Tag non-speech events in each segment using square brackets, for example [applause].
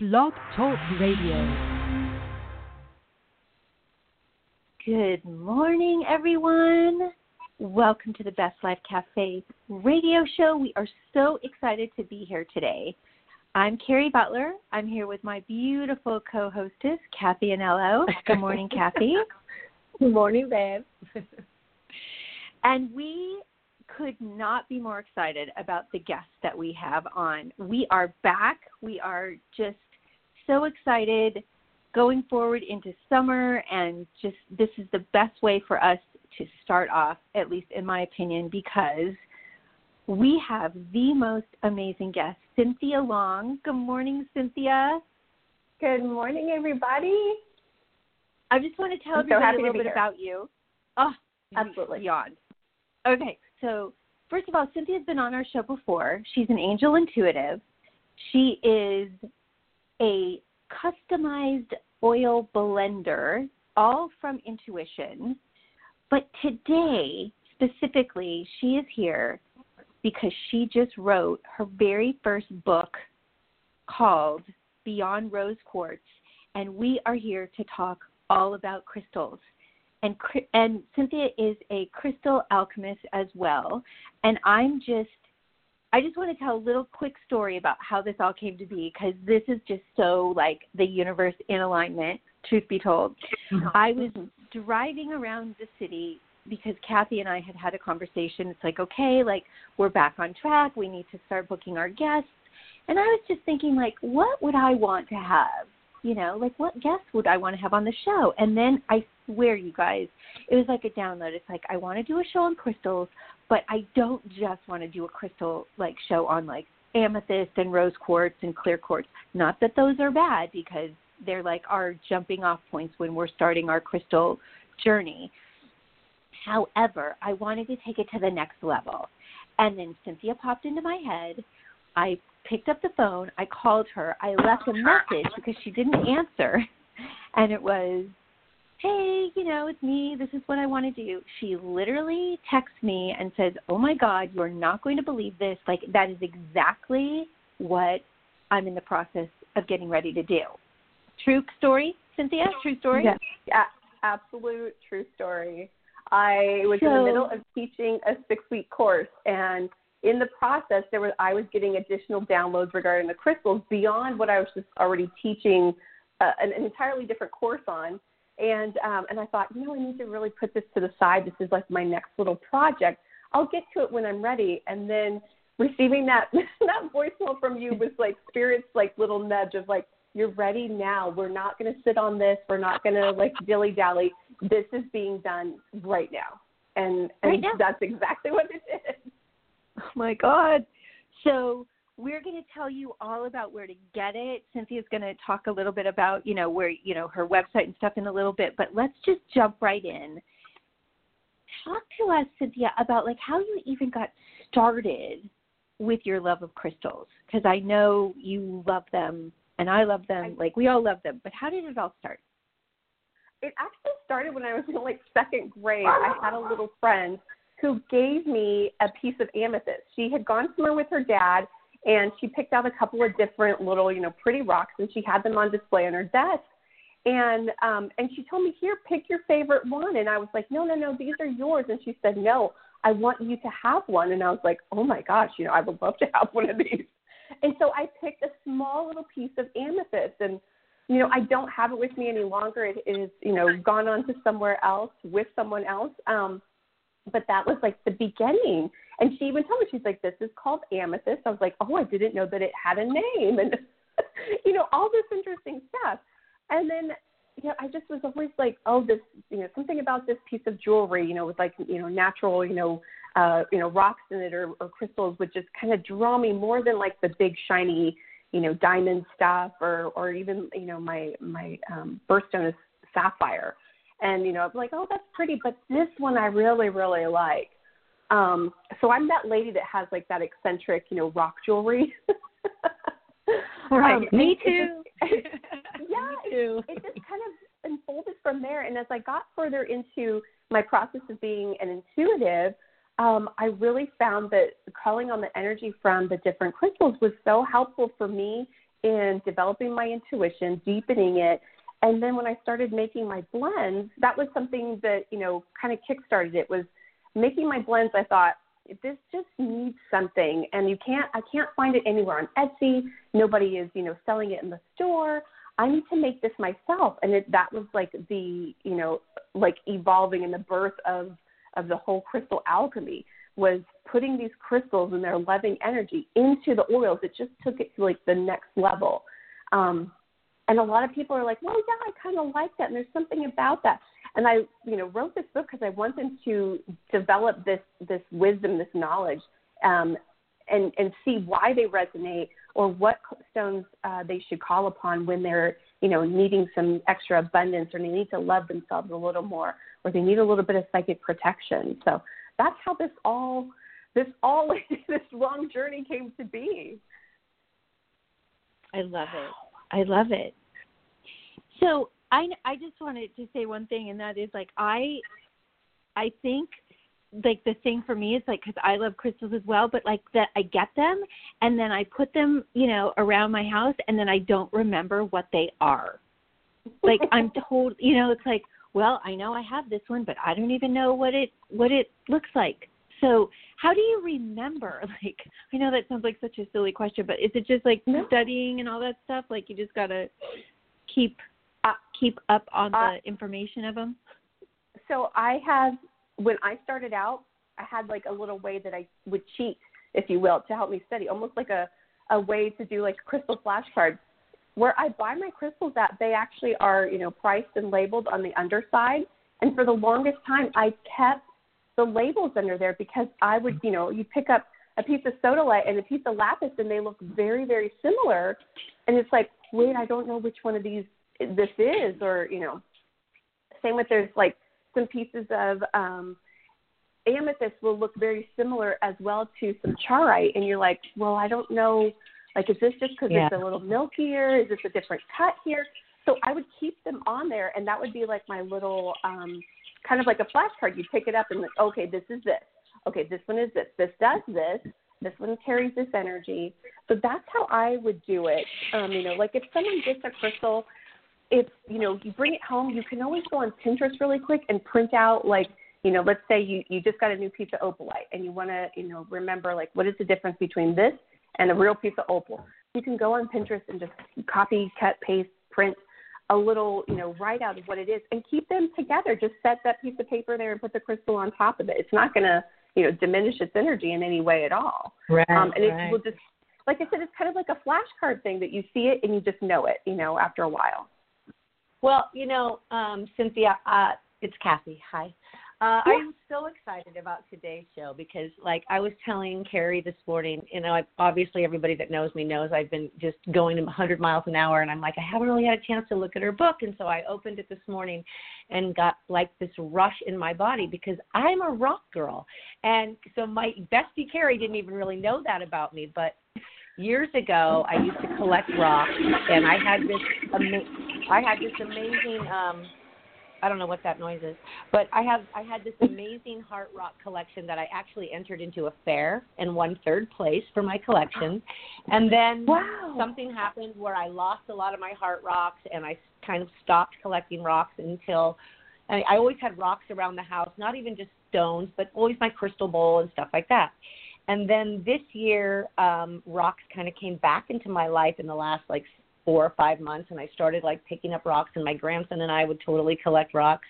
Blog Talk Radio. Good morning, everyone. Welcome to the Best Life Cafe radio show. We are so excited to be here today. I'm Cari Butler. I'm here with my beautiful co hostess, Cathy Anello. Good morning, Cathy. [laughs] Good morning, babe. [laughs] and we could not be more excited about the guests that we have on. We are back. We are just so excited going forward into summer and just this is the best way for us to start off at least in my opinion because we have the most amazing guest cynthia long. Good morning cynthia. Good morning everybody. I just want to tell I'm everybody so a little bit here. about you. Oh absolutely. beyond okay so first of all cynthia's been on our show before. She's an angel intuitive. She is a customized oil blender, all from intuition. But today, specifically, she is here because she just wrote her very first book called Beyond Rose Quartz, and we are here to talk all about crystals. And and Cynthia is a crystal alchemist as well, and I'm just I just want to tell a little quick story about how this all came to be because this is just so like the universe in alignment, truth be told. Mm-hmm. I was driving around the city because Kathy and I had had a conversation. It's like, okay, like we're back on track. We need to start booking our guests. And I was just thinking, like, what would I want to have? You know, like what guests would I want to have on the show? And then I swear, you guys, it was like a download. It's like I want to do a show on crystals, but I don't just want to do a crystal like show on like amethyst and rose quartz and clear quartz. Not that those are bad because they're like our jumping off points when we're starting our crystal journey. However, I wanted to take it to the next level. And then Cynthia popped into my head. I picked up the phone, I called her, I left a message because she didn't answer. [laughs] And it was, hey, you know, it's me. This is what I want to do. She literally texts me and says, oh my God, you're not going to believe this. Like, that is exactly what I'm in the process of getting ready to do. True story, Cynthia? True story? Yes, yeah, absolute true story. I was so, in the middle of teaching a six week course and in the process there was I was getting additional downloads regarding the crystals beyond what I was just already teaching uh, an, an entirely different course on and um, and I thought, you know, I need to really put this to the side. This is like my next little project. I'll get to it when I'm ready. And then receiving that [laughs] that voicemail from you was like spirit's like little nudge of like, you're ready now. We're not going to sit on this. We're not going to like dilly dally. This is being done right now. And and right now. that's exactly what it is. Oh my God. So we're going to tell you all about where to get it. Cynthia's going to talk a little bit about, you know, where, you know, her website and stuff in a little bit, but let's just jump right in. Talk to us, Cynthia, about like how you even got started with your love of crystals because I know you love them and I love them. Like we all love them, but how did it all start? It actually started when I was in like second grade. I had a little friend who gave me a piece of amethyst. She had gone somewhere with her dad and she picked out a couple of different little, you know, pretty rocks, and she had them on display on her desk. And um, and she told me, here, pick your favorite one. And I was like, no, no, no, these are yours. And she said, no, I want you to have one. And I was like, oh my gosh, you know, I would love to have one of these. And so I picked a small little piece of amethyst, and you know, I don't have it with me any longer. It is, you know, gone on to somewhere else with someone else. Um, but that was like the beginning. And she even told me, she's like, this is called amethyst. I was like, oh, I didn't know that it had a name. And, you know, all this interesting stuff. And then, you know, I just was always like, oh, this, you know, something about this piece of jewelry, you know, with like, you know, natural, you know, uh, you know, rocks in it or, or crystals would just kind of draw me more than like the big shiny, you know, diamond stuff or, or even, you know, my, my um, birthstone is sapphire. And, you know, I'm like, oh, that's pretty, but this one I really, really like. Um, so I'm that lady that has like that eccentric, you know, rock jewelry. [laughs] right. Um, Me it too. [laughs] just- [laughs] yeah, Me too. it, it just kind of unfolded from there. And as I got further into my process of being an intuitive, um, I really found that calling on the energy from the different crystals was so helpful for me in developing my intuition, deepening it. And then when I started making my blends, that was something that, you know, kind of kickstarted it was making my blends. I thought, this just needs something and you can't I can't find it anywhere on Etsy. Nobody is, you know, selling it in the store. I need to make this myself. And it, that was like the, you know, like evolving in the birth of of the whole crystal alchemy was putting these crystals and their loving energy into the oils. It just took it to like the next level. Um, and a lot of people are like, well, yeah, I kind of like that. And there's something about that. And I, you know, wrote this book because I want them to develop this, this wisdom, this knowledge, um, and, and see why they resonate or what stones uh, they should call upon when they're, you know, needing some extra abundance or they need to love themselves a little more or they need a little bit of psychic protection. So that's how this all this all [laughs] this long journey came to be. I love it. I love it. So I I just wanted to say one thing, and that is like I I think like the thing for me is like because I love crystals as well, but like that I get them and then I put them you know around my house, and then I don't remember what they are. Like [laughs] I'm told, you know, it's like well, I know I have this one, but I don't even know what it what it looks like. So, how do you remember? [laughs] Like, I know that sounds like such a silly question, but is it just like no. studying and all that stuff? Like, you just gotta keep uh, keep up on uh, the information of them. So I have when I started out, I had like a little way that I would cheat, if you will, to help me study, almost like a a way to do like crystal flashcards where I buy my crystals at, they actually are, you know, priced and labeled on the underside. And for the longest time, I kept the labels under there because I would, you know, you pick up a piece of sodalite and a piece of lapis and they look very, very similar. And it's like, wait, I don't know which one of these this is, or, you know, same with there's like some pieces of um, amethyst will look very similar as well to some charoite And you're like, well, I don't know like, is this just because yeah. it's a little milkier? Is this a different cut here? So I would keep them on there, and that would be like my little, um, kind of like a flashcard. You pick it up and like, okay, this is this. Okay, this one is this. This does this. This one carries this energy. So that's how I would do it. Um, you know, like if someone gets a crystal, if you know you bring it home, you can always go on Pinterest really quick and print out like you know, let's say you you just got a new piece of opalite and you want to you know remember like what is the difference between this and a real piece of opal. You can go on Pinterest and just copy, cut, paste, print a little, you know, write out of what it is and keep them together. Just set that piece of paper there and put the crystal on top of it. It's not going to, you know, diminish its energy in any way at all. Right. Um, and right. it will just, like I said, it's kind of like a flashcard thing that you see it and you just know it, you know, after a while. Well, you know, um, Cynthia, uh, it's Cathy. Hi. Uh, yeah. I'm so excited about today's show because, like I was telling Cari this morning, you know, I, obviously everybody that knows me knows I've been just going 100 miles an hour, and I'm like, I haven't really had a chance to look at her book, and so I opened it this morning, and got like this rush in my body because I'm a rock girl, and so my bestie Cari didn't even really know that about me, but years ago I used to collect rocks, and I had this, ama- I had this amazing. um I don't know what that noise is, but I have I had this amazing heart rock collection that I actually entered into a fair and won third place for my collection, and then wow. something happened where I lost a lot of my heart rocks and I kind of stopped collecting rocks until I, I always had rocks around the house, not even just stones, but always my crystal bowl and stuff like that. And then this year, um, rocks kind of came back into my life in the last like four or five months and I started like picking up rocks and my grandson and I would totally collect rocks.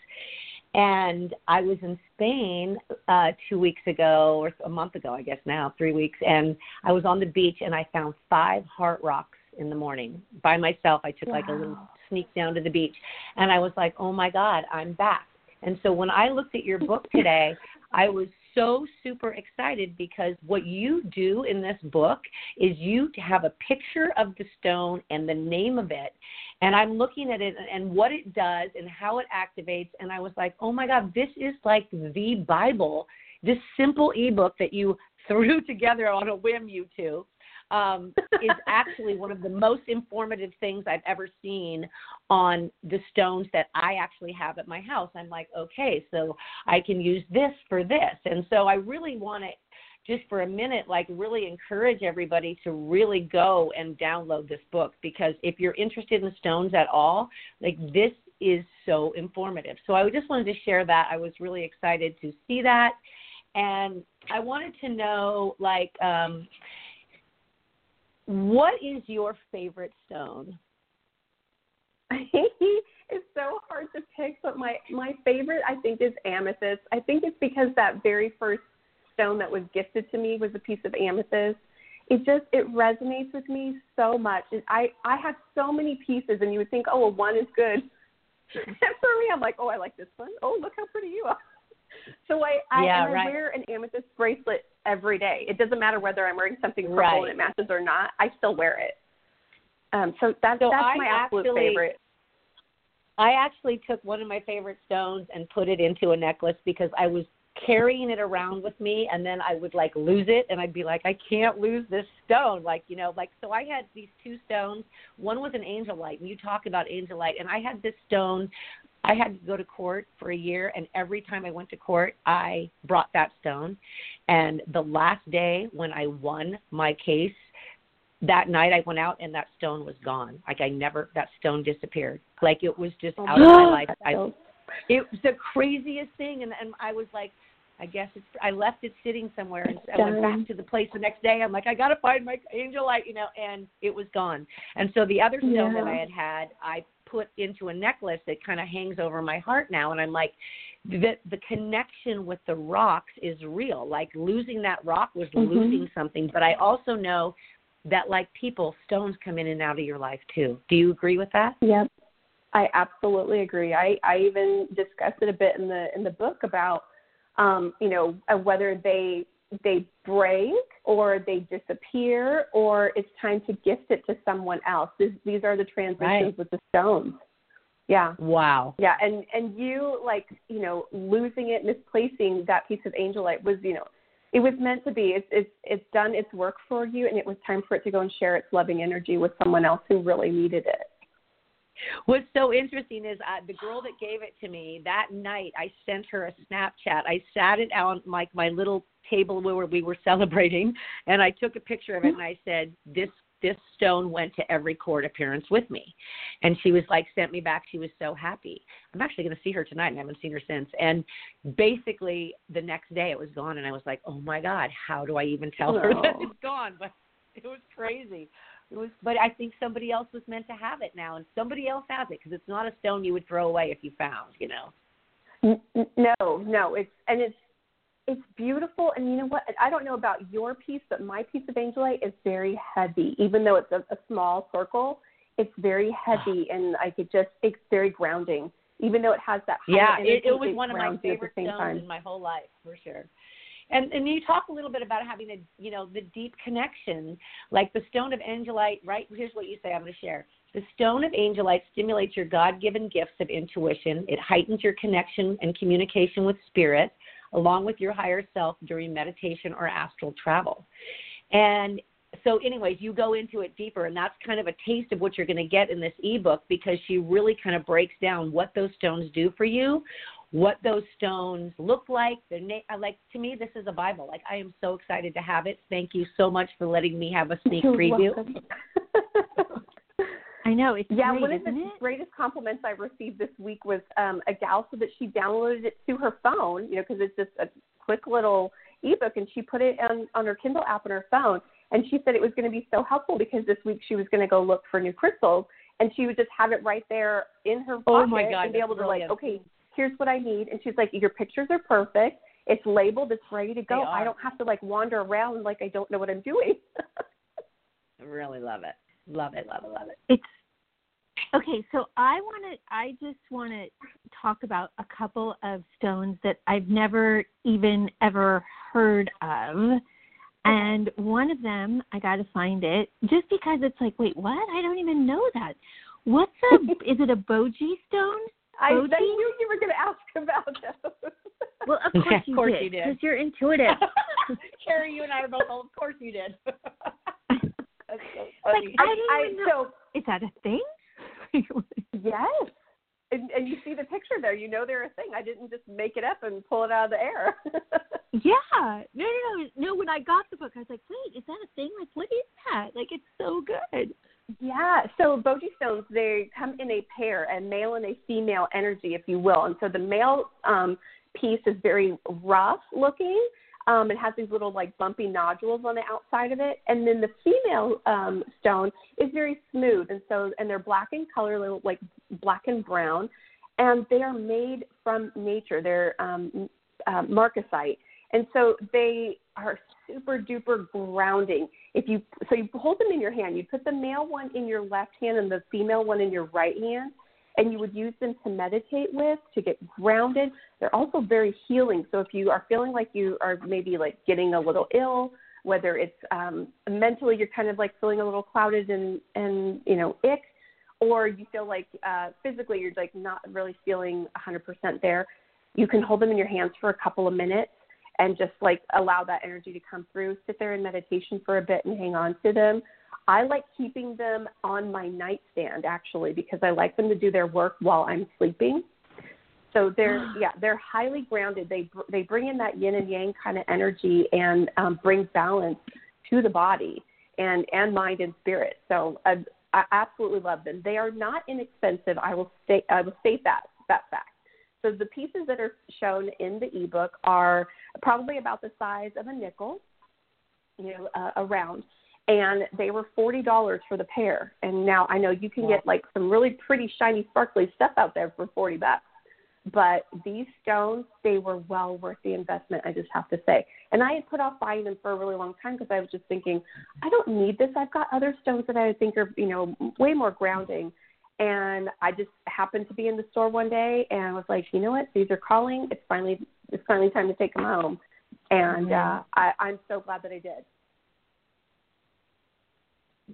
And I was in Spain uh two weeks ago or a month ago, I guess now, three weeks, and I was on the beach and I found five heart rocks in the morning by myself. I took wow. like a little sneak down to the beach and I was like, Oh my God, I'm back. And so when I looked at your book today, I was so super excited because what you do in this book is you have a picture of the stone and the name of it. And I'm looking at it and what it does and how it activates. And I was like, oh my God, this is like the Bible, this simple ebook that you [laughs] threw together on a whim, you two um, is actually one of the most informative things I've ever seen on the stones that I actually have at my house. I'm like, okay, so I can use this for this. And so I really want to just for a minute, like really encourage everybody to really go and download this book because if you're interested in stones at all, like this is so informative. So I just wanted to share that. I was really excited to see that. And I wanted to know, like, um, what is your favorite stone? [laughs] it's so hard to pick, but my my favorite I think is amethyst. I think it's because that very first stone that was gifted to me was a piece of amethyst. It just it resonates with me so much. And I I have so many pieces, and you would think, oh, well, one is good. and [laughs] for me, I'm like, oh, I like this one. Oh, look how pretty you are. So I I, yeah, right. I wear an amethyst bracelet every day. It doesn't matter whether I'm wearing something purple right. and it matches or not. I still wear it. Um, so that's so that's I my absolute actually, favorite. I actually took one of my favorite stones and put it into a necklace because I was carrying it around with me and then I would like lose it and I'd be like, I can't lose this stone. Like, you know, like so I had these two stones. One was an angelite and you talk about angelite and I had this stone I had to go to court for a year and every time I went to court I brought that stone. And the last day when I won my case, that night I went out and that stone was gone. Like I never that stone disappeared. Like it was just oh, out of my life. I it was the craziest thing and and I was like I guess it's I left it sitting somewhere and I went back to the place the next day. I'm like I got to find my angelite, you know, and it was gone. And so the other stone yeah. that I had had, I put into a necklace that kind of hangs over my heart now and I'm like the the connection with the rocks is real. Like losing that rock was mm-hmm. losing something, but I also know that like people, stones come in and out of your life too. Do you agree with that? Yep. I absolutely agree. I, I even discussed it a bit in the in the book about um, you know, uh, whether they they break or they disappear or it's time to gift it to someone else. This, these are the transitions right. with the stones. Yeah. Wow. Yeah, and and you like you know losing it, misplacing that piece of angelite was you know it was meant to be. It's it's it's done its work for you, and it was time for it to go and share its loving energy with someone else who really needed it. What's so interesting is uh, the girl that gave it to me that night. I sent her a Snapchat. I sat it on like my little table where we were [laughs] celebrating, and I took a picture of it, and I said, "This this stone went to every court appearance with me. And she was like, sent me back. She was so happy. I'm actually going to see her tonight and I haven't seen her since. And basically the next day it was gone. And I was like, oh my God, how do I even tell her that it's gone? But it was crazy. It was, but I think somebody else was meant to have it now, and somebody else has it because it's not a stone you would throw away if you found, you know. No, no, it's and it's it's beautiful and you know what i don't know about your piece but my piece of angelite is very heavy even though it's a, a small circle it's very heavy [sighs] and i could just it's very grounding even though it has that yeah energy, it, it was one of my favorite stones time. in my whole life for sure and and you talk a little bit about having a you know the deep connection like the stone of angelite right? Here's what you say i'm going to share. The stone of angelite stimulates your god-given gifts of intuition. It heightens your connection and communication with spirit along with your higher self during meditation or astral travel. And so, anyways, you go into it deeper, and that's kind of a taste of what you're going to get in this ebook because she really kind of breaks down what those stones do for you, what those stones look like. They're na- like to me, this is a Bible. Like I am so excited to have it. Thank you so much for letting me have a sneak You're preview. [laughs] I know it's yeah. great, one of the it? greatest compliments I received this week was um, a gal said that she downloaded it to her phone, you know, because it's just a quick little ebook, and she put it on on her Kindle app on her phone. And she said it was going to be so helpful because this week she was going to go look for new crystals, and she would just have it right there in her pocket oh my God, and be able to brilliant. like, okay, here's what I need. And she's like, your pictures are perfect. It's labeled. It's ready to go. I don't have to like wander around like I don't know what I'm doing. I [laughs] really love it. Love it. Love it. Love it. It's Okay, so I want to I just want to talk about a couple of stones that I've never even ever heard of. And one of them, I got to find it just because it's like, wait, what? I don't even know that. What's a [laughs] is it a boji stone? I, Boji? I knew you were going to ask about those. Well, of course Yeah, of you course did you did. because you're intuitive. [laughs] Cari, you and I are both. Oh, of course you did. [laughs] That's so like funny. I didn't I, know. so Is that a thing? [laughs] yes, and, and you see the picture there. You know they're a thing. I didn't just make it up and pull it out of the air. yeah. No, no, no. No, when I got the book, I was like, wait, is that a thing? Like, what is that? Like, it's so good. Yeah. So Boji stones, they come in a pair, a male and a female energy, if you will. And so the male um, piece is very rough looking. Um, it has these little like bumpy nodules on the outside of it, and then the female um, stone is very smooth, and so and they're black in color, like black and brown, and they are made from nature. They're um, uh, marcasite, and so they are super duper grounding. If you so you hold them in your hand, you put the male one in your left hand and the female one in your right hand, and you would use them to meditate with to get grounded. They're also very healing. So if you are feeling like you are maybe like getting a little ill, whether it's um, mentally you're kind of like feeling a little clouded and and you know ick, or you feel like uh, physically you're like not really feeling 100% there, you can hold them in your hands for a couple of minutes and just like allow that energy to come through. Sit there in meditation for a bit and hang on to them. I like keeping them on my nightstand actually because I like them to do their work while I'm sleeping. So they're [gasps] yeah they're highly grounded. They they bring in that yin and yang kind of energy and um, bring balance to the body and and mind and spirit. So I, I absolutely love them. They are not inexpensive. I will state I will state that that fact. So the pieces that are shown in the ebook are probably about the size of a nickel, you know, uh, around and they were forty dollars for the pair. And now I know you can get like some really pretty shiny, sparkly stuff out there for forty bucks. But these stones, they were well worth the investment. I just have to say. And I had put off buying them for a really long time because I was just thinking, I don't need this. I've got other stones that I think are, you know, way more grounding. And I just happened to be in the store one day and I was like, you know what? These are calling. It's finally, it's finally time to take them home. And mm-hmm. uh, I, I'm so glad that I did.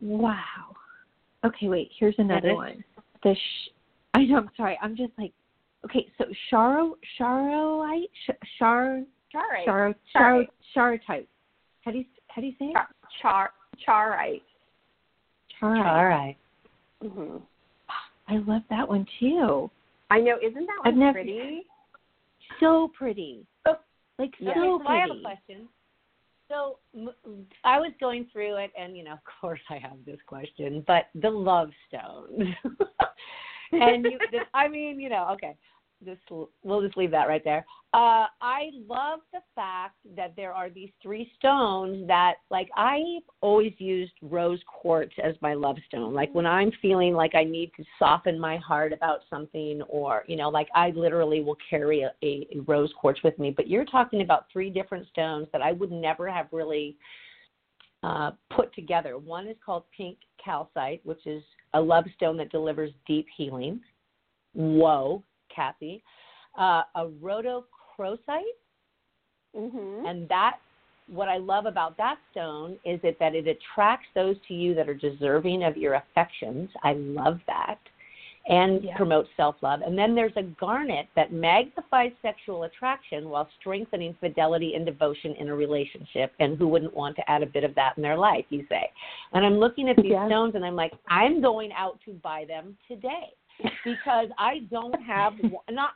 Wow. Okay, wait. Here's another one. The sh- I know. I'm sorry. I'm just like, okay. So sharo sharoite shar charite char char charite. How do you how do you say it? Char charite. Charite. Mhm. I love that one too. I know. Isn't that one never, pretty? So pretty. Oh, like yeah. so so pretty. I have a question. So I was going through it, and you know, [laughs] of course, I have this question, but the love stones, [laughs] and you, I mean, you know, okay, this we'll just leave that right there. Uh, I love the fact that there are these three stones that, like, I've always used rose quartz as my love stone. Like when I'm feeling like I need to soften my heart about something, or you know, like I literally will carry a, a, a rose quartz with me. But you're talking about three different stones that I would never have really uh, put together. One is called pink calcite, which is a love stone that delivers deep healing. Whoa, Cathy, uh, a rhodochrosite. Mm-hmm. And that, what I love about that stone is it that it attracts those to you that are deserving of your affections. I love that. And yeah. promotes self love. And then there's a garnet that magnifies sexual attraction while strengthening fidelity and devotion in a relationship. And who wouldn't want to add a bit of that in their life, you say? And I'm looking at these yeah. stones and I'm like, I'm going out to buy them today because I don't have [laughs] not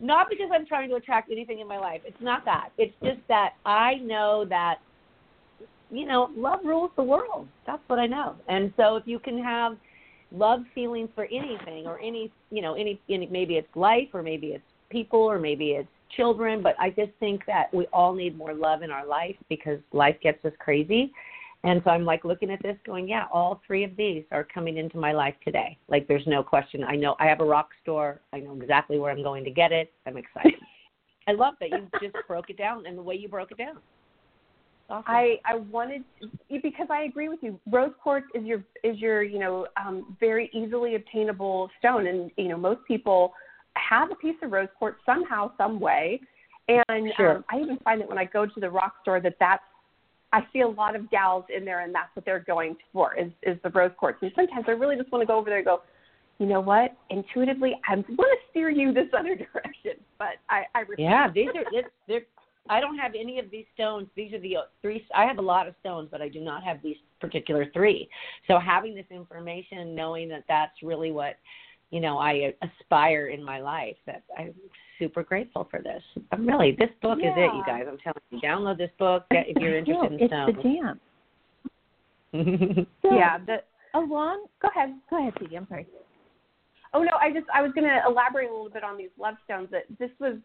not because I'm trying to attract anything in my life. It's not that. It's just that I know that you know, love rules the world. That's what I know. And so if you can have love feelings for anything or any, you know, any, any maybe it's life or maybe it's people or maybe it's children, but I just think that we all need more love in our life because life gets us crazy and so I'm like looking at this going, yeah, all three of these are coming into my life today. Like there's no question. I know I have a rock store. I know exactly where I'm going to get it. I'm excited. [laughs] I love that you just broke it down and the way you broke it down. Awesome. I I wanted because I agree with you. Rose quartz is your is your you know um, very easily obtainable stone, and you know most people have a piece of rose quartz somehow, some way. And sure. um, I even find that when I go to the rock store, that that's I see a lot of gals in there, and that's what they're going for is is the rose quartz. And sometimes I really just want to go over there and go, you know what? Intuitively, I want to steer you this other [laughs] direction, but I I yeah these are this they're. I don't have any of these stones. These are the uh, three. I have a lot of stones, but I do not have these particular three. So having this information, knowing that that's really what you know I uh, aspire in my life. That I'm super grateful for this. I'm really, this book yeah. is it, you guys. I'm telling you, download this book if you're interested in it's the jam. [laughs] So, yeah, the along. Go ahead. Go ahead, Peggy. I'm sorry. Oh no, I just I was going to elaborate a little bit on these love stones. That this was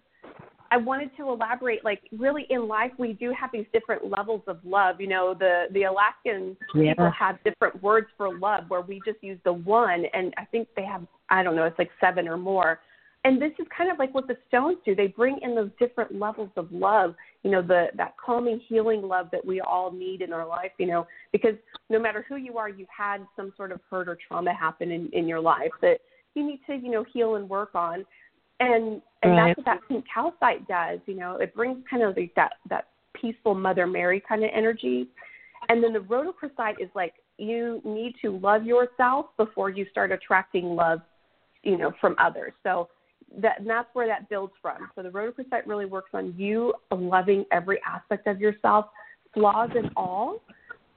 I wanted to elaborate. Like really, in life, we do have these different levels of love. You know, the the Alaskan Yeah. people have different words for love, where we just use the one, and I think they have I don't know, it's like seven or more. And this is kind of like what the stones do. They bring in those different levels of love. You know, the that calming, healing love that we all need in our life. You know, because no matter who you are, you've had some sort of hurt or trauma happen in in your life that you need to you know heal and work on and and Right. that's what that pink calcite does you know it brings kind of like that that peaceful mother mary kind of energy and then the rhodochrosite is like you need to love yourself before you start attracting love you know from others so that and that's where that builds from so the rhodochrosite really works on you loving every aspect of yourself flaws and all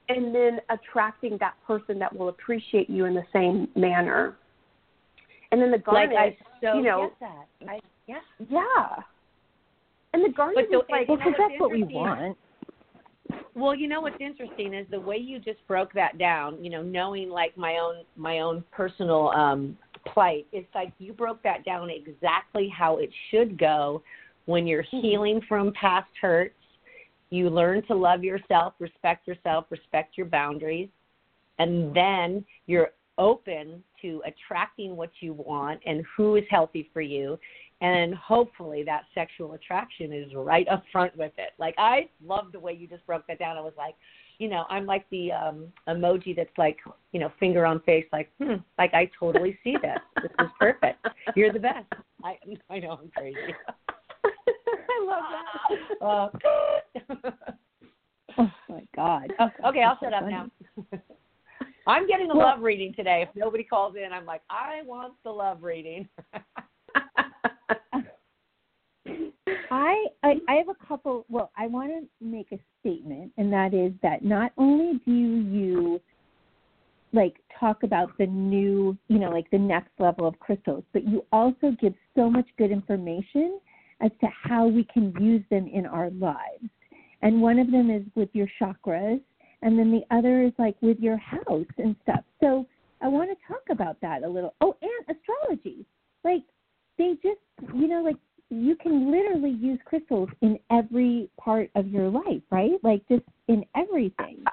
and then attracting that person that will appreciate you in the same manner and then the like I so you know, get that. I yeah. yeah. And the garnet But the- is like Well, because that's what we want. Well, you know what's interesting is the way you just broke that down. You know, knowing like my own my own personal um plight. It's like you broke that down exactly how it should go when you're Mm-hmm. healing from past hurts. You learn to love yourself, respect yourself, respect your boundaries, and then you're open to attracting what you want and who is healthy for you and hopefully that sexual attraction is right up front with it like i love the way you just broke that down i was like you know i'm like the um emoji that's like you know finger on face like hmm like i totally see this. This is perfect. You're the best. I [laughs] i know i'm crazy. [laughs] I love that. [laughs] uh, Oh my God. Oh, okay i'll shut up now. I'm getting a Well- love reading today. If nobody calls in i'm like i want the love reading. I, I I have a couple. Well, I want to make a statement, and that is that not only do you like talk about the new, you know, like the next level of crystals, but you also give so much good information as to how we can use them in our lives. And one of them is with your chakras, and then the other is like with your house and stuff. So I want to talk about that a little. Oh, and astrology. Like they just, you know, like you can literally use crystals in every part of your life, right? Like just in everything.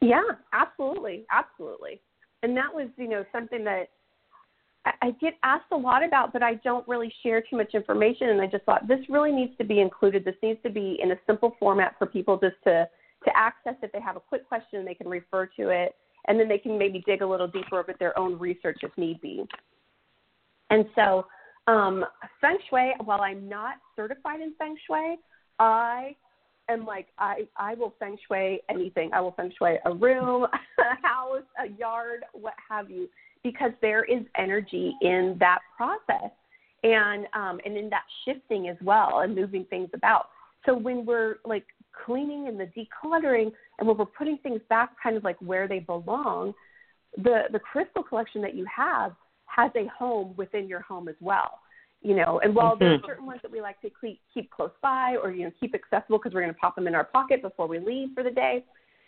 Yeah, absolutely, absolutely. And that was, you know, something that I, get asked a lot about, but I don't really share too much information. And I just thought this really needs to be included. This needs to be in a simple format for people just to to access. If they have a quick question, they can refer to it, and then they can maybe dig a little deeper with their own research if need be. And so, um, Feng Shui. While I'm not certified in Feng Shui, I am like I I will feng shui anything. I will feng shui a room, [laughs] a house, a yard, what have you, because there is energy in that process and um and in that shifting as well and moving things about. So when we're like cleaning and the decluttering and when we're putting things back kind of like where they belong, the the crystal collection that you have has a home within your home as well you know and while there are Mhm. certain ones that we like to keep, keep close by or you know keep accessible because we're going to pop them in our pocket before we leave for the day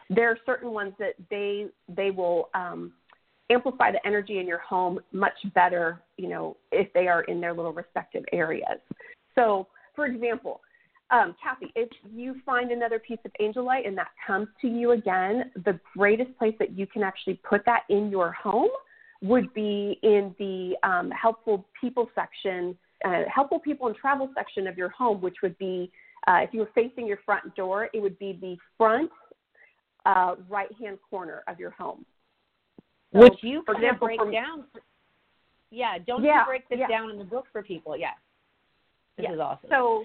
there are certain ones that they they will um, amplify the energy in your home much better you know if they are in their little respective areas so for example um, Cathy, if you find another piece of angelite and that comes to you again, the greatest place that you can actually put that in your home would be in the um, helpful people section, uh, helpful people and travel section of your home, which would be uh, if you were facing your front door, it would be the front uh, right hand corner of your home. So, Which you for example, break from- down. Yeah, don't Yeah, you break this yeah. down in the book for people? Yeah, this Yeah. is awesome. So,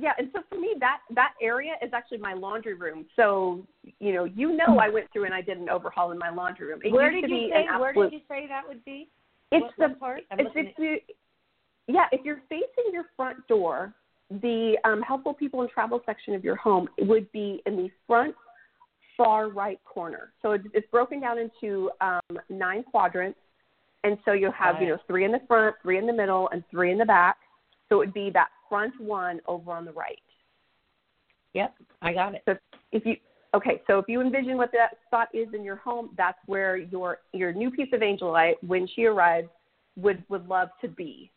yeah, and so for me, that that area is actually my laundry room. So, you know, you know, I went through and I did an overhaul in my laundry room. It where did you say? an Where did you say that would be? It's what, the what part? I'm it's, looking if yeah, if you're facing your front door, the um, helpful people and travel section of your home would be in the front far right corner. So it's, it's broken down into um, nine quadrants, And so you'll have, Right. you know, three in the front, three in the middle, and three in the back. So it would be that front one over on the right. Yep, I got it. So if you okay, so if you envision what that spot is in your home, that's where your your new piece of angelite, when she arrives, would would love to be,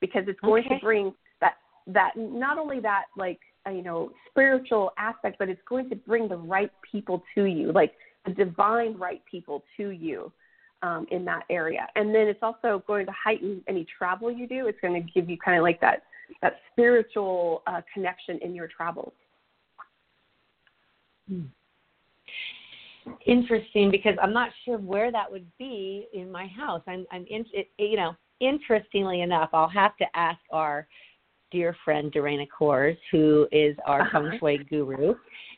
because it's going Okay. to bring that that not only that like uh, you know spiritual aspect, but it's going to bring the right people to you, like the divine right people to you. Um, in that area, and then it's also going to heighten any travel you do. It's going to give you kind of like that that spiritual uh, connection in your travels. Interesting because I'm not sure where that would be in my house. I'm I'm in, it, you know, interestingly enough, I'll have to ask our dear friend Dorena Kors, who is our feng shui guru.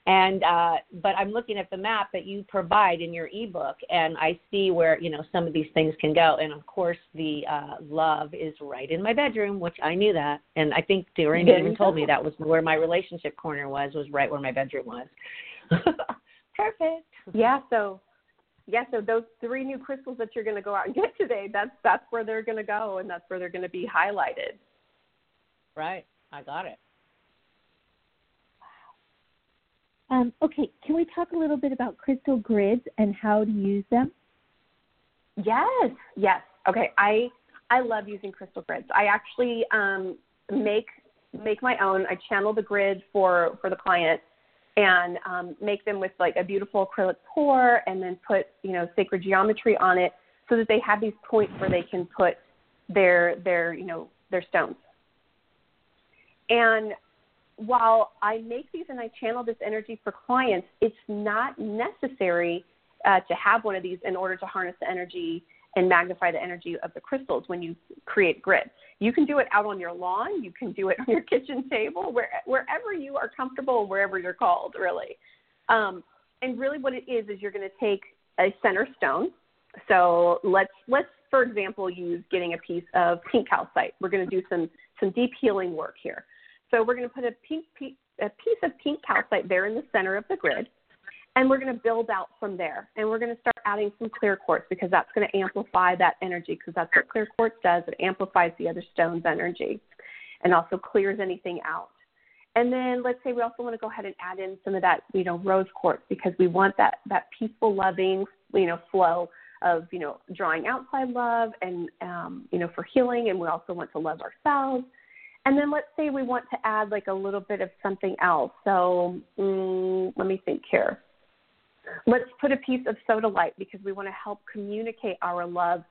And uh but I'm looking at the map that you provide in your ebook and I see where, you know, some of these things can go. And of course the uh love is right in my bedroom, which I knew that. And I think There even told me that was where my relationship corner was, was right where my bedroom was. [laughs] Perfect. Yeah, so yeah, so those three new crystals that you're going to go out and get today, that's that's where they're going to go and that's where they're going to be highlighted. Right. I got it. Um, okay, can we talk a little bit about crystal grids and how to use them? Yes, yes. Okay, I I love using crystal grids. I actually um, make make my own. I channel the grid for for the client and um, make them with like a beautiful acrylic pour, and then put you know sacred geometry on it, so that they have these points where they can put their their you know their stones. And while I make these and I channel this energy for clients, it's not necessary uh, to have one of these in order to harness the energy and magnify the energy of the crystals when you create grid. You can do it out on your lawn, you can do it on your [laughs] kitchen table, where, wherever you are comfortable, wherever you're called, really. Um, and really, what it is is you're going to take a center stone. So let's let's for example use getting a piece of pink calcite. We're going to do some some deep healing work here. So we're going to put a pink a piece of pink calcite there in the center of the grid, and we're going to build out from there. And we're going to start adding some clear quartz because that's going to amplify that energy because that's what clear quartz does. It amplifies the other stone's energy, and also clears anything out. And then let's say we also want to go ahead and add in some of that, you know, rose quartz because we want that that peaceful, loving, you know, flow of you know drawing outside love and um, you know for healing. And we also want to love ourselves. And then let's say we want to add like a little bit of something else. So mm, let me think here. Let's put a piece of sodalite because we want to help communicate our love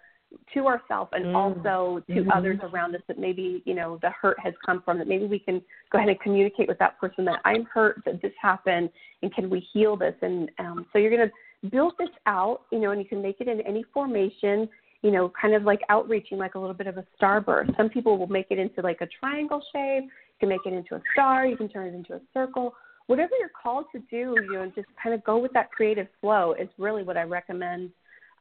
to ourselves and Mm. also to Mhm. others around us that maybe you know the hurt has come from that maybe we can go ahead and communicate with that person that i'm hurt that this happened and can we heal this and um, so you're going to build this out you know and you can make it in any formation you know kind of like outreaching like a little bit of a starburst some people will make it into like a triangle shape you can make it into a star you can turn it into a circle whatever you're called to do you know just kind of go with that creative flow is really what i recommend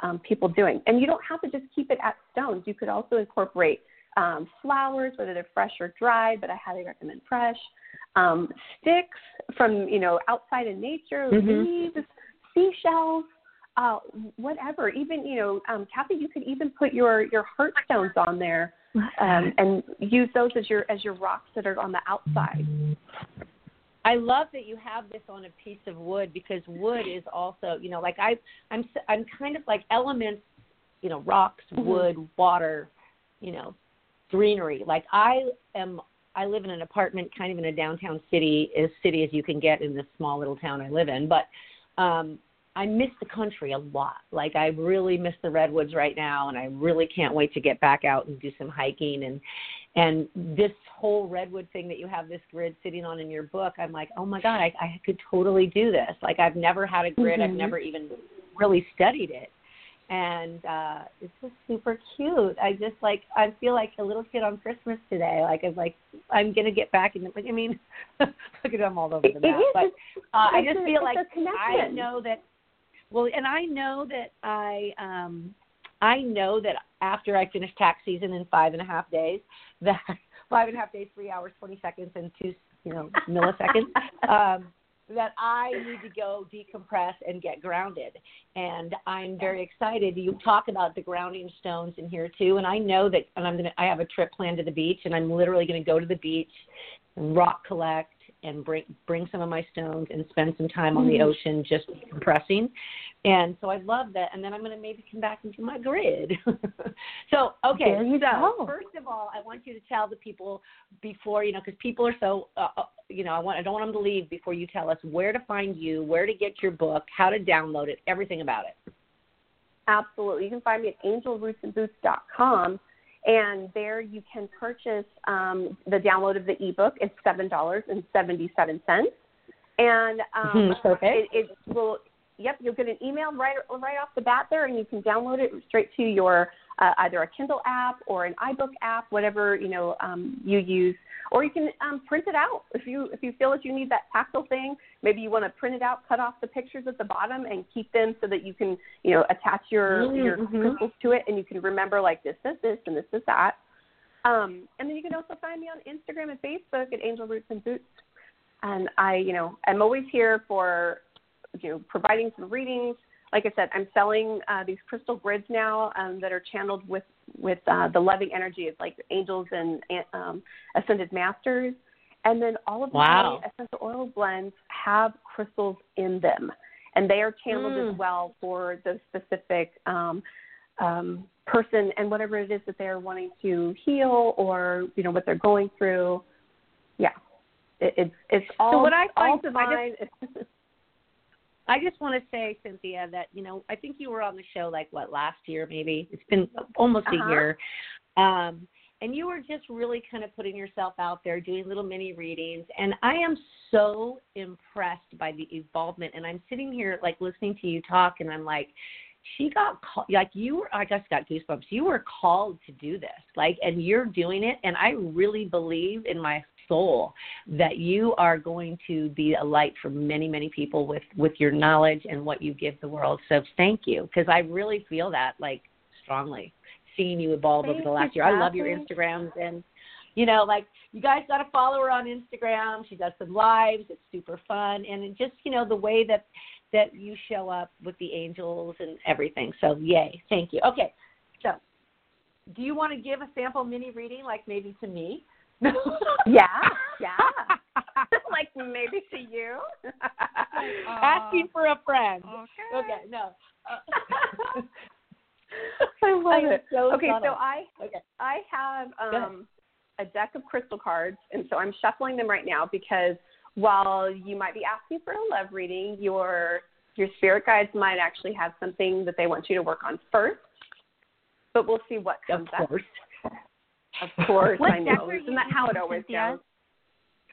um, people doing. And you don't have to just keep it at stones. You could also incorporate um, flowers, whether they're fresh or dried, but I highly recommend fresh. Um, sticks from you know outside in nature, Mhm. leaves, seashells, uh, whatever. Even you know, um, Cathy, you could even put your your heart stones on there um, [laughs] and use those as your as your rocks that are on the outside. I love that you have this on a piece of wood because wood is also, you know, like I, I'm, s- I'm kind of like elements, you know, rocks, Mhm. wood, water, you know, greenery. Like I am, I live in an apartment, kind of in a downtown city, as city as you can get in this small little town I live in. But um, I miss the country a lot. Like I really miss the redwoods right now, and I really can't wait to get back out and do some hiking. And and this whole redwood thing that you have this grid sitting on in your book i'm like oh my god i, I could totally do this. Like i've never had a grid. I've Mhm. never even really studied it. And uh it's just super cute. I just like i feel like a little kid on christmas today. Like i'm like i'm gonna get back in the like i mean [laughs] look at them all over the map. But uh, i just feel like I know that well and i know that i um I know that after I finish tax season in five and a half days, [laughs] that five and a half days, three hours, twenty seconds, and two, you know, milliseconds, [laughs] um, that I need to go decompress and get grounded. And I'm very excited. You talk about the grounding stones in here too, and I know that. And I'm gonna. I have a trip planned to the beach, and I'm literally going to go to the beach and rock collect and bring bring some of my stones and spend some time on the Mm-hmm. ocean just compressing. And so I love that. And then I'm going to maybe come back into my grid. [laughs] so okay, There you so go. first of all, I want you to tell the people before you know because people are so uh, uh, you know I want I don't want them to leave before you tell us where to find you, where to get your book, how to download it, everything about it. Absolutely. You can find me at angelrootsandboots.com, and there you can purchase um, the download of the ebook. It's seven dollars and seventy-seven cents, and um, Perfect. it, it will. Yep, you'll get an email right right off the bat there, and you can download it straight to your uh, either a Kindle app or an iBook app, whatever you know um, you use, or you can um, print it out if you if you feel that you need that tactile thing. Maybe you want to print it out, cut off the pictures at the bottom, and keep them so that you can you know attach your Mm, your mhm. crystals to it, and you can remember like this is this and this is that. Um, and then you can also find me on Instagram and Facebook at Angel Roots and Boots. And I, you know, I'm always here for, you know, providing some readings. Like I said, I'm selling uh, these crystal grids now um, that are channeled with with uh, the loving energy of like angels and um, ascended masters. And then all of Wow. my essential oil blends have crystals in them, and they are channeled Mm. as well for the specific um, um, person and whatever it is that they're wanting to heal or you know what they're going through. Yeah, it, it's it's all what I all find- I divine. [laughs] I just want to say, Cynthia, that you know, I think you were on the show like what last year, maybe it's been almost Uh-huh. a year, um, and you were just really kind of putting yourself out there, doing little mini readings, and I am so impressed by the involvement. And I'm sitting here like listening to you talk, and I'm like, she got call- like you were. I just got goosebumps. You were called to do this, like, and you're doing it, and I really believe in my soul that you are going to be a light for many many people with with your knowledge and what you give the world. So thank you because i really feel that like strongly seeing you evolve over the last year. I love your instagrams and you know like you guys got to follow her on instagram. She does some lives. It's super fun and it just you know the way that that you show up with the angels and everything. So yay. Thank you. Okay. So do you want to give a sample mini reading like maybe to me [laughs] yeah, yeah. [laughs] like maybe to you. Asking for a friend. Okay. Okay, no. Uh, [laughs] I love I am it. so okay, so. I okay. I have um, a deck of crystal cards, and so I'm shuffling them right now because while you might be asking for a love reading, your your spirit guides might actually have something that they want you to work on first. But we'll see what Of comes up. Of course, What I deck know. are Isn't you that how it always Cynthia? goes?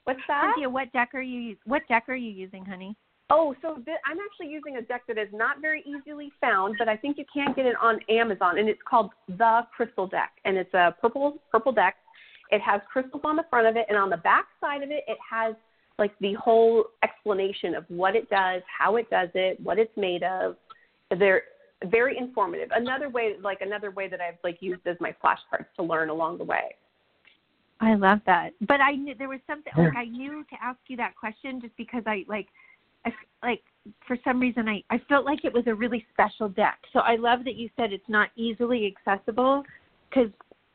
What's that? Cynthia, what deck are you what deck are you using, honey? Oh, so th- I'm actually using a deck that is not very easily found, but I think you can get it on Amazon, and it's called the Crystal Deck, and it's a purple purple deck. It has crystals on the front of it, and on the back side of it, it has like the whole explanation of what it does, how it does it, what it's made of. They're very informative. Another way, like another way that I've like used as my flashcards to learn along the way. I love that. But I knew there was something like I knew to ask you that question just because I like I, like for some reason I I felt like it was a really special deck. So I love that you said it's not easily accessible cuz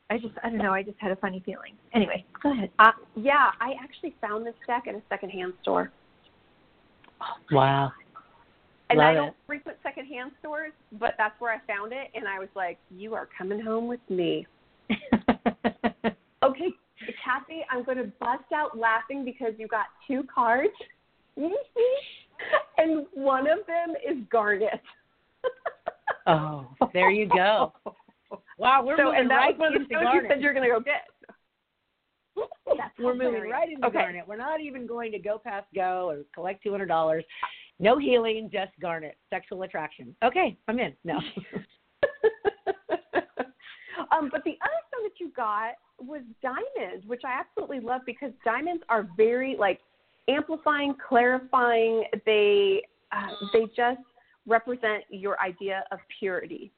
I just I don't know, I just had a funny feeling. Anyway, go ahead. Uh, yeah, I actually found this deck at a secondhand store. Wow. And I don't it. frequent secondhand stores, but that's where I found it, and I was like, "You are coming home with me." [laughs] Okay, Cathy, I'm going to bust out laughing because you got two cards, [laughs] and one of them is garnet. [laughs] oh, there you go. Wow, we're so, moving right was one of the into you garnet. said you're going to go get. That's we're moving right into Okay. garnet. We're not even going to go past go or collect two hundred dollars. No healing, just garnet. Sexual attraction. Okay, I'm in. No. [laughs] um, but the other stone that you got was diamonds, which I absolutely love because diamonds are very like amplifying, clarifying. They uh, they just represent your idea of purity.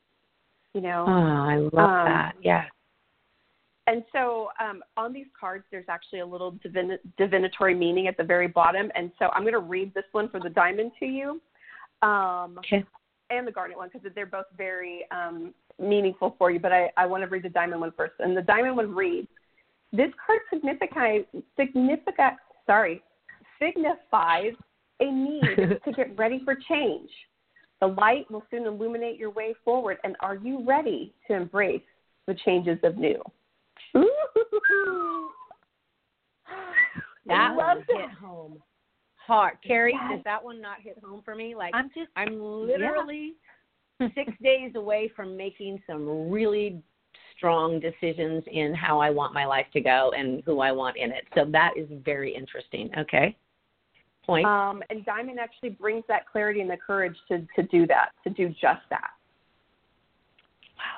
You know, Oh, I love Um, that. Yeah. And so um, on these cards, there's actually a little divin- divinatory meaning at the very bottom. And so I'm going to read this one for the diamond to you. Um, okay. And the garnet one because they're both very um, meaningful for you. But I, I want to read the diamond one first. And the diamond one reads This card signifies, significa, sorry, signifies a need [laughs] to get ready for change. The light will soon illuminate your way forward. And are you ready to embrace the changes of new? That one that. hit home hard. Cari, does that one not hit home for me? Like I'm just I'm literally six days away from making some really strong decisions in how I want my life to go and who I want in it. So that is very interesting. Okay. Point. Um, and Diamond actually brings that clarity and the courage to, to do that, to do just that.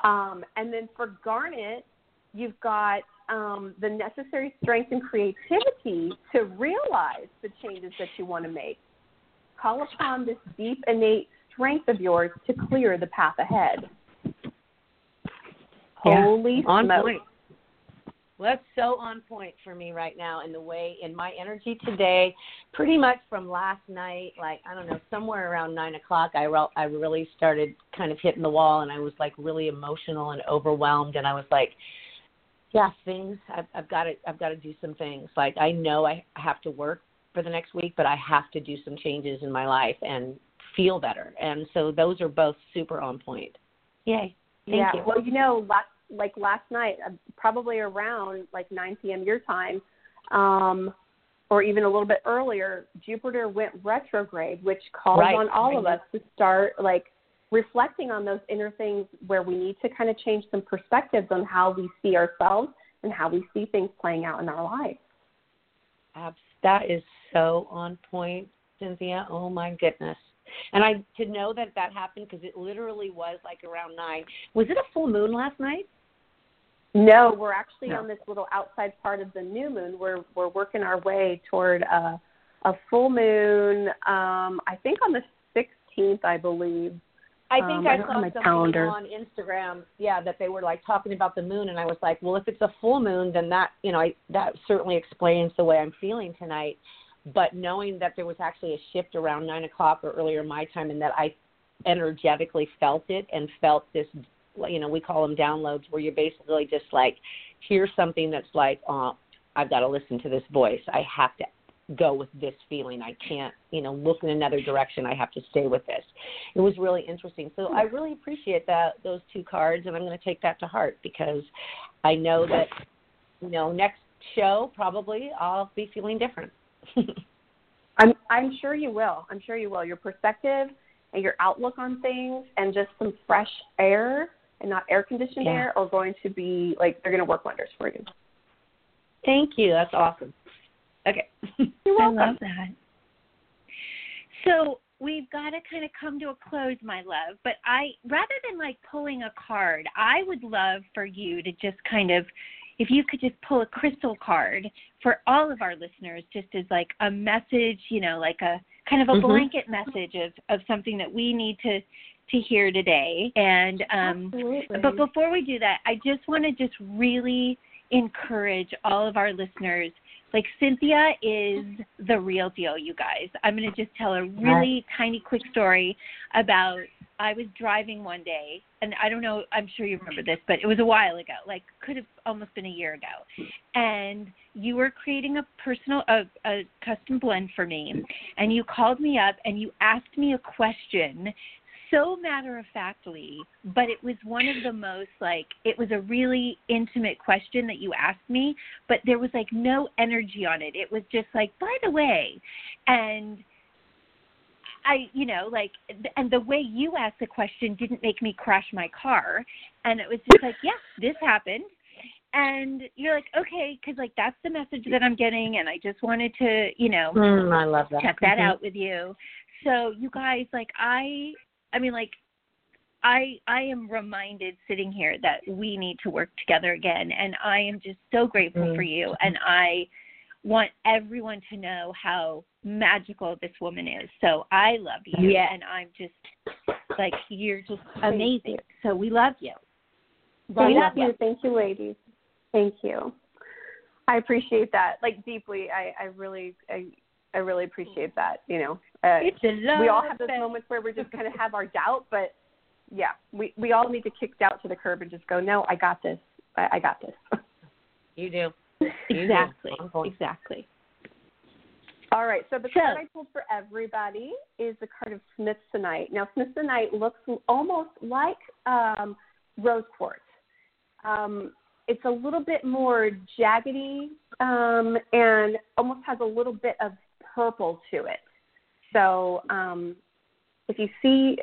Um, and then for Garnet, you've got um, the necessary strength and creativity to realize the changes that you want to make. Call upon this deep innate strength of yours to clear the path ahead. Yeah, Holy on smokes. point. Well, that's so on point for me right now in the way in my energy today. Pretty much from last night, like I don't know, somewhere around nine o'clock, I re- I really started kind of hitting the wall, and I was like really emotional and overwhelmed, and I was like, yeah, things I've, I've got to I've got to do some things. Like I know I have to work for the next week, but I have to do some changes in my life and feel better. And so those are both super on point. Yay! Thank yeah. you. Well, you know, last like last night, uh, probably around like 9 p.m. your time, um, or even a little bit earlier, Jupiter went retrograde, which calls Right. on all of us to start like reflecting on those inner things where we need to kind of change some perspectives on how we see ourselves and how we see things playing out in our lives. That is so on point, Cynthia. Oh my goodness. And I to know that that happened because it literally was like around nine. Was it a full moon last night? No, we're actually No. on this little outside part of the new moon. We're we're working our way toward a a full moon. Um, I think on the 16th, I believe. I think Um, I I saw something calendar. on Instagram, yeah, that they were like talking about the moon, and I was like, well, if it's a full moon, then that you know I, that certainly explains the way I'm feeling tonight. But knowing that there was actually a shift around nine o'clock or earlier my time, and that I energetically felt it and felt this, you know, we call them downloads, where you're basically just like, here's something that's like, oh, I've got to listen to this voice. I have to go with this feeling. I can't, you know, look in another direction. I have to stay with this. It was really interesting. So I hmm. really appreciate that those two cards, and I'm going to take that to heart because I know that, you know, next show probably I'll be feeling different. [laughs] I'm I'm sure you will. I'm sure you will. Your perspective and your outlook on things, and just some fresh air and not air conditioned Yeah. air, are going to be like they're going to work wonders for you. Thank you. That's awesome. Okay. [laughs] You're I welcome. love that. So we've got to kind of come to a close, my love. But I, rather than like pulling a card, I would love for you to just kind of, if you could just pull a crystal card for all of our listeners, just as like a message, you know, like a kind of a Mhm. blanket message of of something that we need to to hear today. And um, Absolutely. but before we do that, I just want to just really encourage all of our listeners. Like Cynthia is the real deal, you guys. I'm going to just tell a really tiny quick story about I was driving one day, and I don't know, I'm sure you remember this, but it was a while ago, like could have almost been a year ago. And you were creating a personal, a, a custom blend for me, and you called me up and you asked me a question so matter of factly, but it was one of the most like it was a really intimate question that you asked me, but there was like no energy on it. It was just like, by the way, and I, you know, like, and the way you asked the question didn't make me crash my car, and it was just like, yeah, this happened. And you're like, okay, because like that's the message that I'm getting, and I just wanted to, you know, Mm, I love that. check that Mhm. out with you. So you guys, like I, I mean, like I, I am reminded sitting here that we need to work together again, and I am just so grateful Mm. for you, and I want everyone to know how magical this woman is. So I love you, Yeah. and I'm just like you're just amazing. So we love you. Thank love you. you. Thank you, ladies. Thank you. I appreciate that, like deeply. I, I really, I, I really appreciate that. You know, uh, It's a love we all have those moments where we just kind of [laughs] have our doubt, but yeah, we we all need to kick doubt to the curb and just go, no, I got this. I, I got this. You do. You. Exactly. Point. Exactly. All right, so the So- card I pulled for everybody is the card of Smithsonite. Now, Smithsonite looks almost like um, rose quartz. Um, it's a little bit more jaggedy um, and almost has a little bit of purple to it. So, um, if you see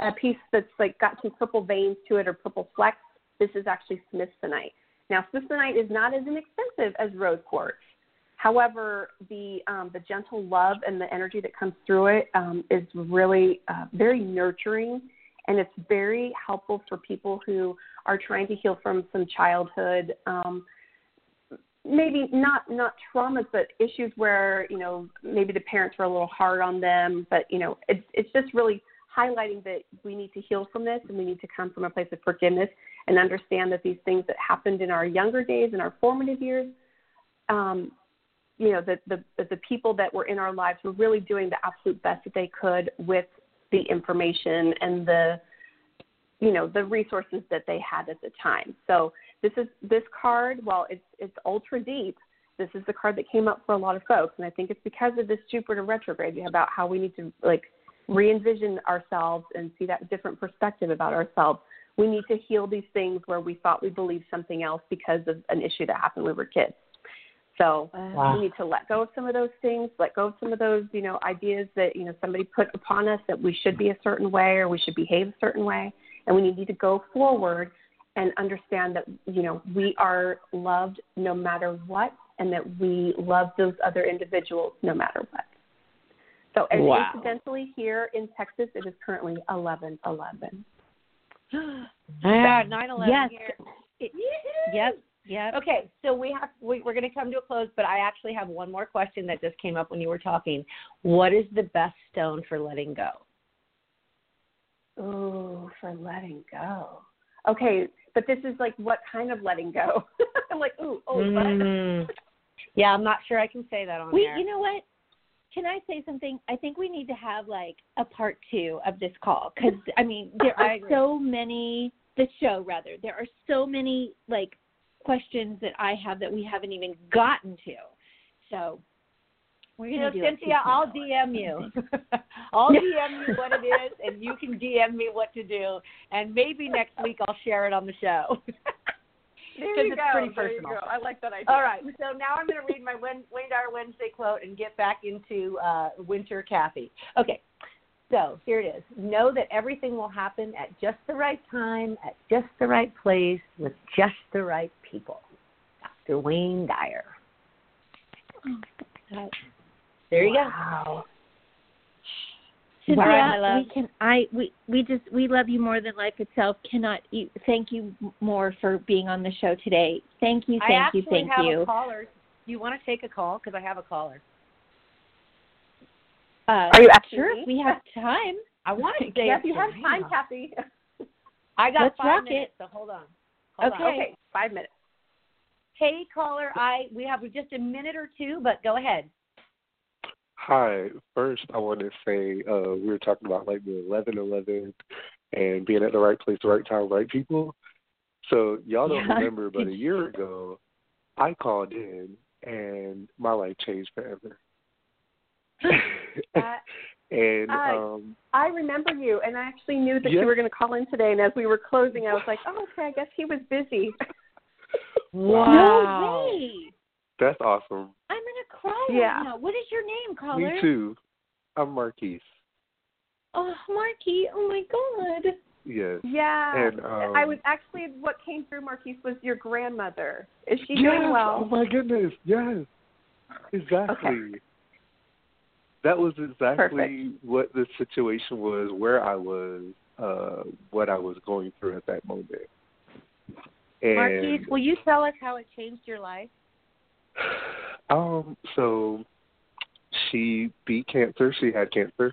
a piece that's like got some purple veins to it or purple flecks, this is actually Smithsonite. Now, Smithsonite is not as inexpensive as rose quartz. However, the um, the gentle love and the energy that comes through it um, is really uh, very nurturing, and it's very helpful for people who are trying to heal from some childhood, um, maybe not not traumas, but issues where you know maybe the parents were a little hard on them. But you know, it's it's just really highlighting that we need to heal from this, and we need to come from a place of forgiveness and understand that these things that happened in our younger days and our formative years. Um, you know the, the the people that were in our lives were really doing the absolute best that they could with the information and the you know the resources that they had at the time so this is this card while it's it's ultra deep this is the card that came up for a lot of folks and i think it's because of this jupiter retrograde about how we need to like re-envision ourselves and see that different perspective about ourselves we need to heal these things where we thought we believed something else because of an issue that happened when we were kids so Wow. we need to let go of some of those things, let go of some of those, you know, ideas that, you know, somebody put upon us that we should be a certain way or we should behave a certain way. And we need to go forward and understand that, you know, we are loved no matter what and that we love those other individuals no matter what. So and Wow. incidentally here in Texas it is currently eleven eleven. [gasps] Yeah, nine eleven Yes. here. It, yep. Yep. Okay, so we have we, we're going to come to a close, but I actually have one more question that just came up when you were talking. What is the best stone for letting go? Oh, for letting go. Okay, but this is like what kind of letting go? [laughs] I'm like, ooh, oh. Mm. Yeah, I'm not sure I can say that on We, there. you know what? Can I say something? I think we need to have like a part two of this call because I mean [laughs] there are so many. The show rather, there are so many like questions that I have that we haven't even gotten to. So we're You know, Cynthia, I'll DM you. [laughs] I'll DM you what it is, and you can DM me what to do. And maybe next week I'll share it on the show. [laughs] There you it's go. pretty there you go. I like that idea. All right, so now I'm going to read my Wayne Dyer Wednesday quote and get back into uh, Winter Cathy. Okay, so here it is. Know that everything will happen at just the right time, at just the right place, with just the right people. Dr. Wayne Dyer. There you go. Wow. Cynthia, All right, my love. we can. I we we just we love you more than life itself. Cannot you, thank you more for being on the show today. Thank you, thank I you, thank have you. a caller. Do you want to take a call? Because I have a caller. Uh, Are you asking sure? me? We have time. [laughs] I want to [laughs] say Yes, it's you have time, Cathy. [laughs] I got Let's five rock minutes, it. so hold on. Hold Okay. on. Okay, five minutes. Hey, caller. I we have just a minute or two, but go ahead. Hi. First, I want to say uh, we were talking about like the eleven eleven and being at the right place, the right time, right people. So y'all don't Yeah. remember, but a year ago, I called in and my life changed forever. [laughs] Uh, [laughs] and I- um, I remember you, and I actually knew that Yeah. you were going to call in today. And as we were closing, I was like, "Oh, okay. I guess he was busy." [laughs] No way. That's awesome. I'm gonna cry Yeah. right now. What is your name, caller? Me too. I'm Marquise. Oh, Marky. Oh my God. Yes. yeah. And um, I was actually what came through, Marquise, was your grandmother. Is she yes. doing well? Oh my goodness. Yes. Exactly. Okay. That was exactly Perfect. what the situation was, where I was, uh, what I was going through at that moment. And Marquise, will you tell us how it changed your life? Um, so she beat cancer. She had cancer.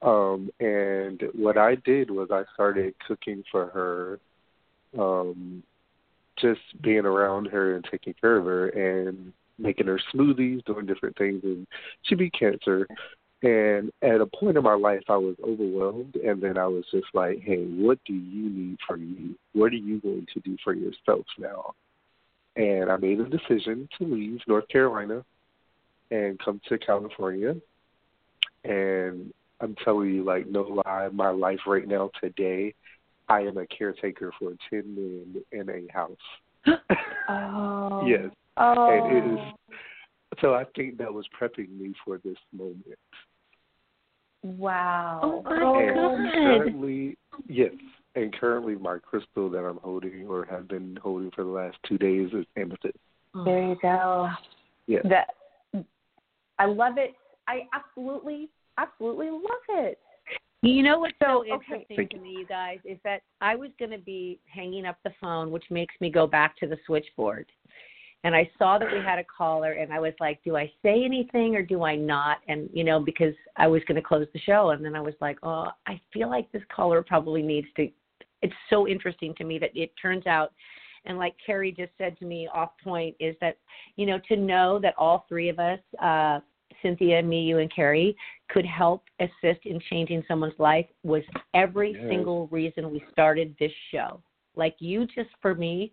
Um, and what I did was I started cooking for her um just being around her and taking care of her and making her smoothies, doing different things, and she beat cancer. And at a point in my life, I was overwhelmed, and then I was just like, "Hey, what do you need from me? What are you going to do for yourself now?" And I made a decision to leave North Carolina and come to California. And I'm telling you, like, no lie, my life right now today, I am a caretaker for 10 men in a house. [gasps] [laughs] oh. yes. Oh. And it is, oh. so I think that was prepping me for this moment. Wow. Oh my and God. currently, yes, and currently my crystal that I'm holding or have been holding for the last two days is amethyst. Mm. There you go. Yeah. That I love it. I absolutely, absolutely love it. You know what's so, So, interesting Thank to me, you guys, is that I was going to be hanging up the phone, which makes me go back to the switchboard. And I saw that we had a caller, and I was like, do I say anything or do I not? And, you know, because I was going to close the show. And then I was like, oh, I feel like this caller probably needs to. It's so interesting to me that it turns out, and like Cari just said to me off point, is that, you know, to know that all three of us, uh, Cynthia, me, you, and Cari, could help assist in changing someone's life was every Yes. single reason we started this show. Like you just for me,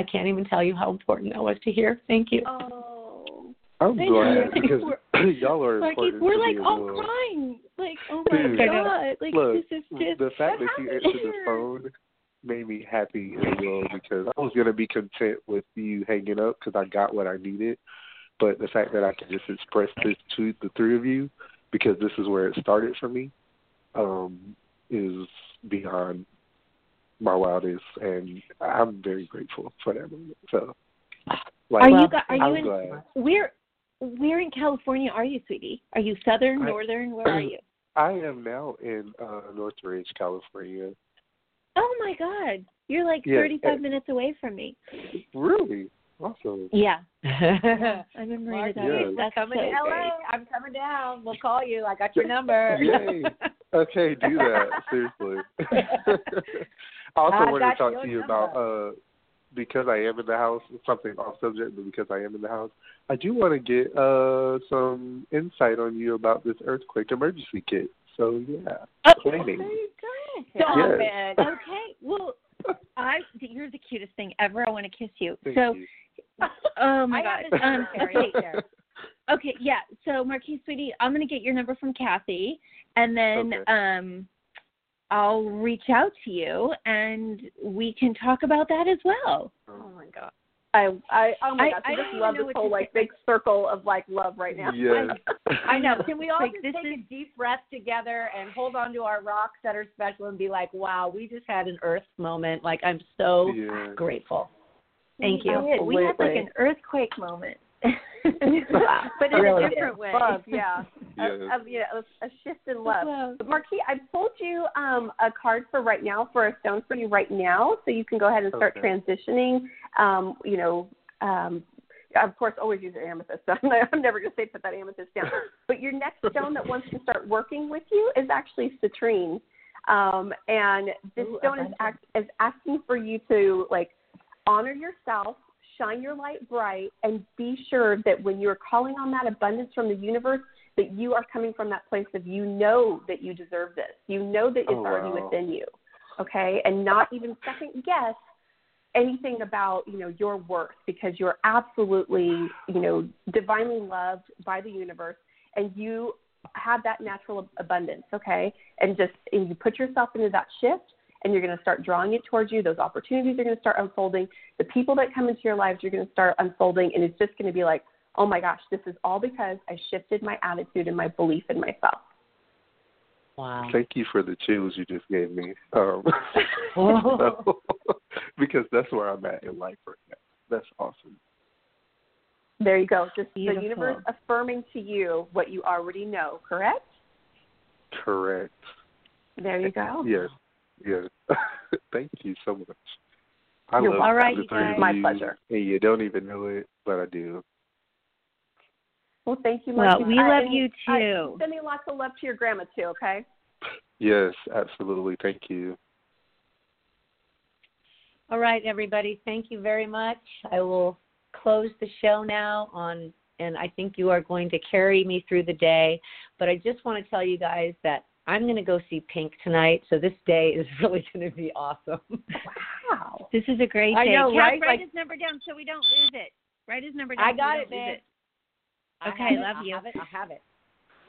I can't even tell you how important that was to hear. Thank you. Oh. I'm Thank glad you. [laughs] because We're- [clears throat] y'all are Like important we're to like me all well. crying. Like, oh my Dude. god. Like Look, this is just the fact that you answered the phone made me happy as well because I was gonna be content with you hanging up because I got what I needed, but the fact that I can just express this to the three of you because this is where it started for me, um, is beyond my wildest, and I'm very grateful for that moment. So, like, Are you gu- are you I'm in glad. where where in California are you, sweetie? Are you southern, I- northern? Where are you? [clears throat] I am now in uh, Northridge, California. Oh my god. You're like Yeah, 35 uh, minutes away from me. Really awesome. Yeah. [laughs] yeah. I'm in Marina Mark, Del Yes. Rey. That's coming so to LA. great. I'm coming down. We'll call you. I got your number. [laughs] Yay. Okay, do that. Seriously. [laughs] I also I wanted to talk to you number. about uh because I am in the house, something off subject, but because I am in the house, I do want to get uh some insight on you about this earthquake emergency kit. So yeah, Oh, planning. there you. Stop Yes. it. [laughs] Okay. Well, I you're the cutest thing ever. I want to kiss you. Thank so, you. [laughs] oh my I god. have this Um, okay. Okay, yeah. So Marquise, sweetie, I'm gonna get your number from Cathy, and then Okay. um, I'll reach out to you, and we can talk about that as well. Oh my god. I, I, oh my I- gosh, I, I just love this whole like say. big circle of like love right now. Yes. I know. Can we all Like, just this take is- a deep breath together and hold on to our rocks that are special and be like, wow, we just had an earth moment. Like, I'm so Yeah. grateful. Thank you. We, did. We had like an earthquake moment, Wow. But in Really a did. different way. Love, yeah. Yes. A, a, yeah, a, a shift in love. Love. But Marquis, I've pulled you um, a card for right now for a stone for you right now, so you can go ahead and start Okay. transitioning. Um, you know, um, of course, always use your amethyst. [laughs] So I'm, I'm never going to say put that amethyst down. But your next stone that wants to start working with you is actually citrine, um, and this Ooh, a stone is, act, is asking for you to like honor yourself, shine your light bright, and be sure that when you're calling on that abundance from the universe, that you are coming from that place of you know that you deserve this. You know that it's Oh, already within you. Okay? And not even second guess anything about, you know, your worth because you're absolutely, you know, divinely loved by the universe and you have that natural abundance, okay? And just and you put yourself into that shift and you're going to start drawing it towards you. Those opportunities are going to start unfolding. The people that come into your lives you're going to start unfolding, and it's just going to be like, oh my gosh, this is all because I shifted my attitude and my belief in myself. Wow. Thank you for the chills you just gave me. Um, [laughs] [laughs] because that's where I'm at in life right now. That's awesome. There you go. Just Beautiful. the universe affirming to you what you already know, correct? Correct. There you go. Yes. Yes. [laughs] Thank you so much. I You're love welcome. All right, you guys. My pleasure. And you don't even know it, but I do. Well, thank you, Well, we I- love and you I- too. sending lots of love to your grandma too. Okay. Yes, absolutely. Thank you. All right, everybody. Thank you very much. I will close the show now on and I think you are going to carry me through the day. But I just want to tell you guys that I'm going to go see Pink tonight, so this day is [laughs] really going to be awesome. Wow. This is a great day. I day. know, Kat, right? write Like- his number down so we don't lose it. Write his number down. I got we it, don't man. it. I Okay, have it, love I you. have it. I have it.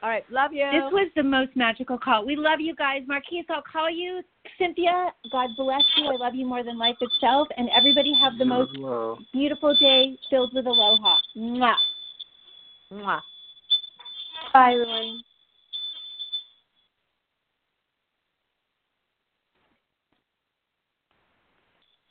All right, love you. This was the most magical call. We love you guys. Marquise, I'll call you. Cynthia, God bless you. I love you more than life itself. And everybody have the most Well, beautiful day filled with aloha. Mwah. Mwah. Bye, everyone.